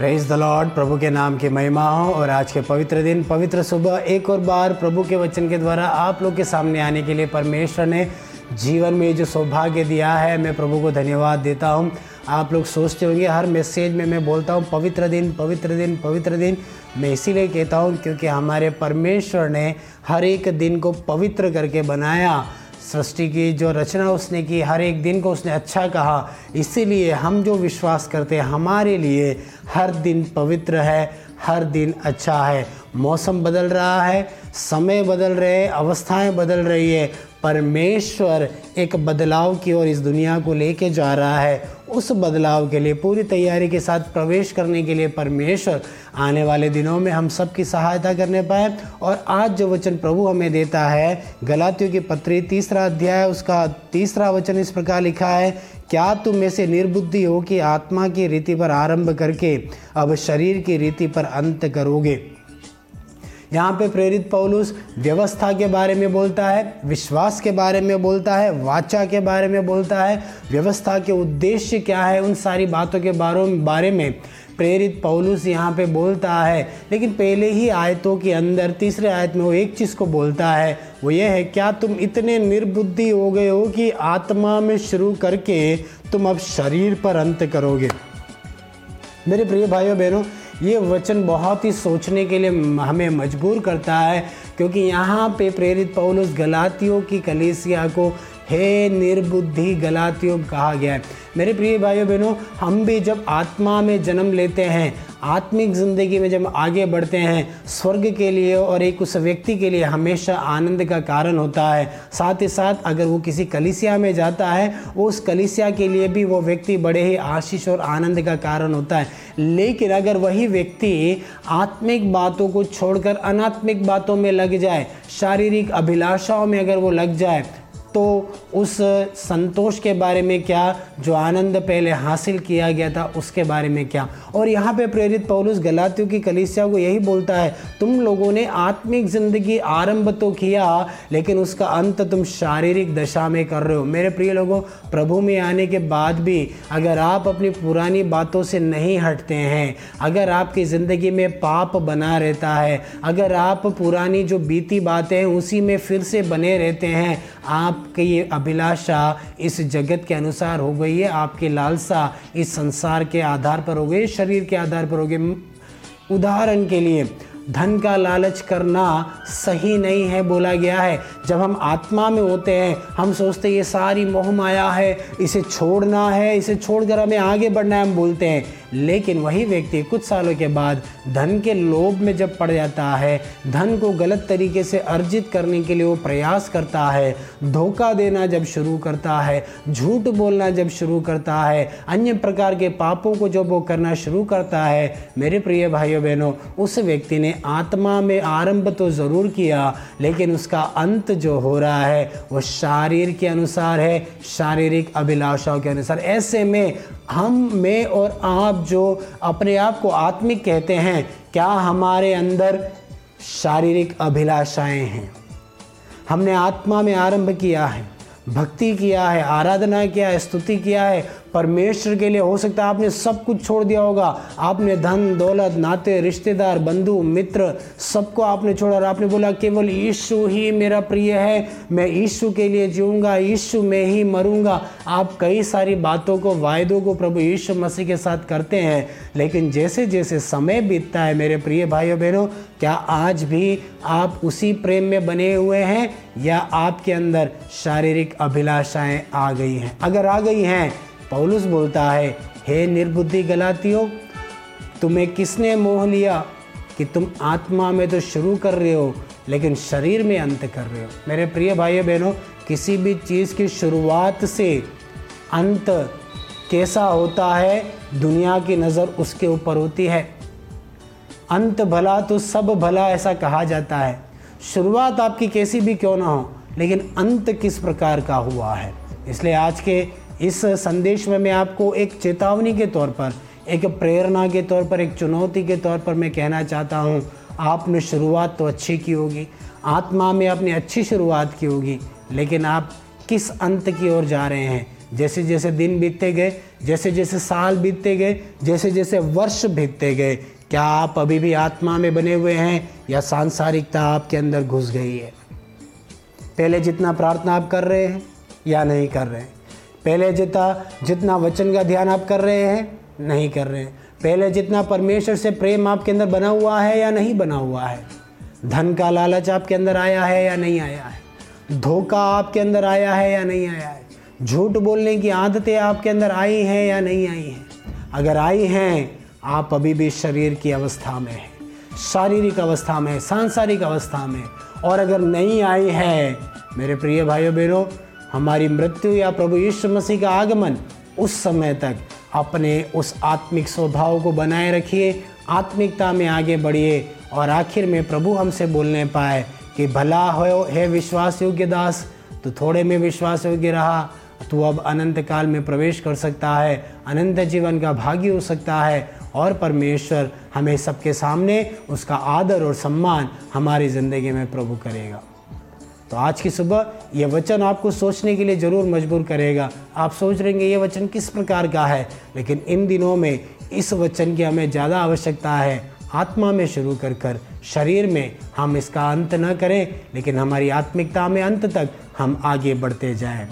Praise the Lord प्रभु के नाम की महिमा हो और आज के पवित्र दिन, पवित्र सुबह, एक और बार प्रभु के वचन के द्वारा आप लोग के सामने आने के लिए परमेश्वर ने जीवन में जो सौभाग्य दिया है, मैं प्रभु को धन्यवाद देता हूँ। आप लोग सोचते होंगे, हर मैसेज में मैं बोलता हूँ, पवित्र दिन पवित्र दिन पवित्र दिन। मैं इसीलिए कहता हूँ क्योंकि हमारे परमेश्वर ने हर एक दिन को पवित्र करके बनाया। सृष्टि की जो रचना उसने की, हर एक दिन को उसने अच्छा कहा। इसीलिए हम जो विश्वास करते हैं, हमारे लिए हर दिन पवित्र है, हर दिन अच्छा है। मौसम बदल रहा है, समय बदल रहे अवस्थाएँ बदल रही है। परमेश्वर एक बदलाव की ओर इस दुनिया को लेके जा रहा है। उस बदलाव के लिए, पूरी तैयारी के साथ प्रवेश करने के लिए परमेश्वर आने वाले दिनों में हम सब की सहायता करने पाए। और आज जो वचन प्रभु हमें देता है, गलातियों की पत्री तीसरा अध्याय, उसका तीसरा वचन इस प्रकार लिखा है, क्या तुम में से निर्बुद्धि हो कि आत्मा की रीति पर आरंभ करके अब शरीर की रीति पर अंत करोगे? यहाँ पे प्रेरित पौलुस व्यवस्था के बारे में बोलता है, विश्वास के बारे में बोलता है, वाचा के बारे में बोलता है, व्यवस्था के उद्देश्य क्या है उन सारी बातों के बारे में प्रेरित पौलुस यहाँ पे बोलता है। लेकिन पहले ही आयतों के अंदर, तीसरे आयत में वो एक चीज़ को बोलता है, वो ये है, क्या तुम इतने निर्बुद्धि हो गए हो कि आत्मा में शुरू करके तुम अब शरीर पर अंत करोगे? मेरे प्रिय भाइयों, बहनों ये वचन बहुत ही सोचने के लिए हमें मजबूर करता है, क्योंकि यहाँ पे प्रेरित पौलुस गलातियों की कलेसिया को, हे निर्बुद्धि गलातियों, कहा गया है। मेरे प्रिय भाइयों बहनों हम भी जब आत्मा में जन्म लेते हैं आत्मिक ज़िंदगी में जब आगे बढ़ते हैं, स्वर्ग के लिए और एक उस व्यक्ति के लिए हमेशा आनंद का कारण होता है। साथ ही साथ अगर वो किसी कलिसिया में जाता है वो उस कलिसिया के लिए भी वो व्यक्ति बड़े ही आशीष और आनंद का कारण होता है। लेकिन अगर वही व्यक्ति आत्मिक बातों को छोड़कर अनात्मिक बातों में लग जाए, शारीरिक अभिलाषाओं में अगर वो लग जाए तो उस संतोष के बारे में क्या, जो आनंद पहले हासिल किया गया था, उसके बारे में क्या? और यहाँ पे प्रेरित पौलुस गलातियों की कलिसिया को यही बोलता है, तुम लोगों ने आत्मिक ज़िंदगी आरंभ तो किया, लेकिन उसका अंत तुम शारीरिक दशा में कर रहे हो। मेरे प्रिय लोगों, प्रभु में आने के बाद भी अगर आप अपनी पुरानी बातों से नहीं हटते हैं, अगर आपकी ज़िंदगी में पाप बना रहता है, अगर आप पुरानी जो बीती बातें हैं, उसी में फिर से बने रहते हैं आपकी ये अभिलाषा इस जगत के अनुसार हो गई है, आपकी लालसा इस संसार के आधार पर हो गई शरीर के आधार पर हो गई उदाहरण के लिए धन का लालच करना सही नहीं है बोला गया है। जब हम आत्मा में होते हैं, हम सोचते ये सारी मोह माया है, इसे छोड़ना है, इसे छोड़कर हमें आगे बढ़ना है, हम बोलते हैं। लेकिन वही व्यक्ति कुछ सालों के बाद धन के लोभ में जब पड़ जाता है, धन को गलत तरीके से अर्जित करने के लिए वो प्रयास करता है। धोखा देना जब शुरू करता है, झूठ बोलना जब शुरू करता है, अन्य प्रकार के पापों को जब वो करना शुरू करता है, मेरे प्रिय भाइयों बहनों उस व्यक्ति ने आत्मा में आरंभ तो ज़रूर किया, लेकिन उसका अंत जो हो रहा है, वो शारीर के अनुसार है, शारीरिक अभिलाषाओं के अनुसार। ऐसे में हम, में और आप जो अपने आप को आत्मिक कहते हैं, क्या हमारे अंदर शारीरिक अभिलाषाएँ हैं? हमने आत्मा में आरंभ किया है, भक्ति किया है, आराधना किया है, स्तुति किया है परमेश्वर के लिए हो सकता है आपने सब कुछ छोड़ दिया होगा। आपने धन, दौलत, नाते, रिश्तेदार, बंधु, मित्र, सबको आपने छोड़ा और आपने बोला, केवल यीशु ही मेरा प्रिय है। मैं यीशु के लिए जीऊँगा, यीशु में ही मरूँगा। आप कई सारी बातों को, वायदों को प्रभु यीशु मसीह के साथ करते हैं। लेकिन जैसे जैसे समय बीतता है, मेरे प्रिय भाइयों, बहनों, क्या आज भी आप उसी प्रेम में बने हुए हैं या आपके अंदर शारीरिक अभिलाषाएँ आ गई हैं? अगर आ गई हैं पौलुस बोलता है, हे निर्बुद्धि गलातियों, तुम्हें किसने मोह लिया कि तुम आत्मा में तो शुरू कर रहे हो, लेकिन शरीर में अंत कर रहे हो? मेरे प्रिय भाइयों बहनों किसी भी चीज़ की शुरुआत से अंत कैसा होता है, दुनिया की नज़र उसके ऊपर होती है। अंत भला तो सब भला ऐसा कहा जाता है। शुरुआत आपकी कैसी भी क्यों ना हो, लेकिन अंत किस प्रकार का हुआ है? इसलिए आज के इस संदेश में मैं आपको एक चेतावनी के तौर पर, एक प्रेरणा के तौर पर, एक चुनौती के तौर पर मैं कहना चाहता हूँ, आपने शुरुआत तो अच्छी की होगी, आत्मा में आपने अच्छी शुरुआत की होगी, लेकिन आप किस अंत की ओर जा रहे हैं? जैसे जैसे दिन बीतते गए, जैसे जैसे साल बीतते गए, जैसे जैसे वर्ष बीतते गए, क्या आप अभी भी आत्मा में बने हुए हैं या सांसारिकता आपके अंदर घुस गई है? पहले जितना प्रार्थना आप कर रहे हैं या नहीं कर रहे हैं? पहले जितना जितना वचन का ध्यान आप कर रहे हैं, नहीं कर रहे हैं। पहले जितना परमेश्वर से प्रेम आपके अंदर बना हुआ है या नहीं बना हुआ है। धन का लालच आपके अंदर आया है या नहीं आया है। धोखा आपके अंदर आया है या नहीं आया है। झूठ बोलने की आदतें आपके अंदर आई हैं या नहीं आई हैं। अगर आई हैं, आप अभी भी शरीर की अवस्था में हैं। शारीरिक अवस्था में सांसारिक अवस्था में और अगर नहीं आई है, मेरे प्रिय भाइयों बहनों हमारी मृत्यु या प्रभु यीशु मसीह का आगमन उस समय तक अपने उस आत्मिक स्वभाव को बनाए रखिए, आत्मिकता में आगे बढ़िए और आखिर में प्रभु हमसे बोलने पाए कि भला हो, है विश्वास योग्य दास तो थोड़े में विश्वास योग्य रहा तो अब अनंत काल में प्रवेश कर सकता है, अनंत जीवन का भागी हो सकता है और परमेश्वर हमें सबके सामने उसका आदर और सम्मान हमारी ज़िंदगी में प्रभु करेगा। तो आज की सुबह ये वचन आपको सोचने के लिए ज़रूर मजबूर करेगा। आप सोच रहे रहेंगे ये वचन किस प्रकार का है? लेकिन इन दिनों में इस वचन की हमें ज़्यादा आवश्यकता है आत्मा में शुरू कर कर शरीर में। हम इसका अंत न करें, लेकिन हमारी आत्मिकता में अंत तक हम आगे बढ़ते जाएँ।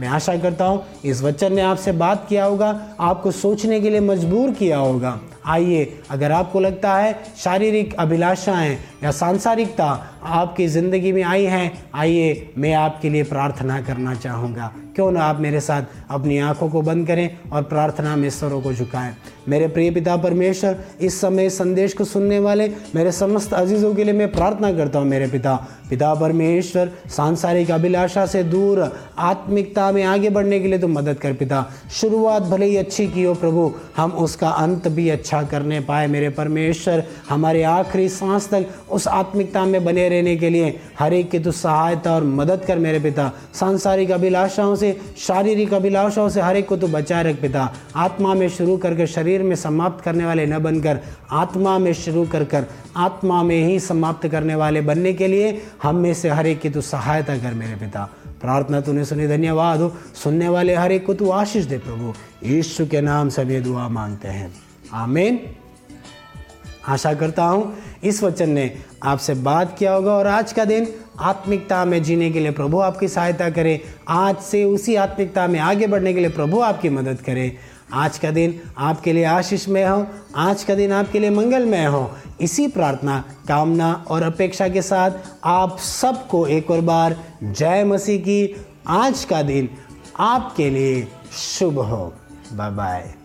मैं आशा करता हूँ इस वचन ने आपसे बात किया होगा, आपको सोचने के लिए मजबूर किया होगा। आइए, अगर आपको लगता है शारीरिक अभिलाषाएँ या सांसारिकता आपकी ज़िंदगी में आई हैं, आइए मैं आपके लिए प्रार्थना करना चाहूँगा। क्यों ना आप मेरे साथ अपनी आँखों को बंद करें और प्रार्थना में स्वरों को झुकाएँ। मेरे प्रिय पिता परमेश्वर, इस समय संदेश को सुनने वाले मेरे समस्त अजीज़ों के लिए मैं प्रार्थना करता हूँ, मेरे पिता। पिता परमेश्वर, सांसारिक अभिलाषा से दूर, आत्मिकता में आगे बढ़ने के लिए तो मदद कर पिता। शुरुआत भले ही अच्छी की हो प्रभु, हम उसका अंत भी अच्छा करने पाए। मेरे परमेश्वर, हमारे आखिरी सांस तक उस आत्मिकता में बने रहने के लिए हर एक की तो सहायता और मदद कर मेरे पिता। सांसारिक अभिलाषाओं से शारीरिक अभिलाषाओं से हर एक को तो बचाए रख पिता। आत्मा में शुरू करके शरीर में समाप्त करने वाले न बनकर, आत्मा में शुरू कर कर आत्मा में ही समाप्त करने वाले बनने के लिए हम में से हर एक की तो सहायता कर मेरे पिता। प्रार्थना तूने सुनी, धन्यवाद हो। सुनने वाले हर एक को तू आशीष दे प्रभु। यीशु के नाम से ये दुआ मांगते हैं। आमीन। आशा करता हूँ इस वचन ने आपसे बात किया होगा और आज का दिन आत्मिकता में जीने के लिए प्रभु आपकी सहायता करे। आज से उसी आत्मिकता में आगे बढ़ने के लिए प्रभु आपकी मदद करे। आज का दिन आपके लिए आशीषमय हो, आज का दिन आपके लिए मंगलमय हो। इसी प्रार्थना, कामना और अपेक्षा के साथ आप सबको एक और बार जय मसीह की आज का दिन आपके लिए शुभ हो। Bye bye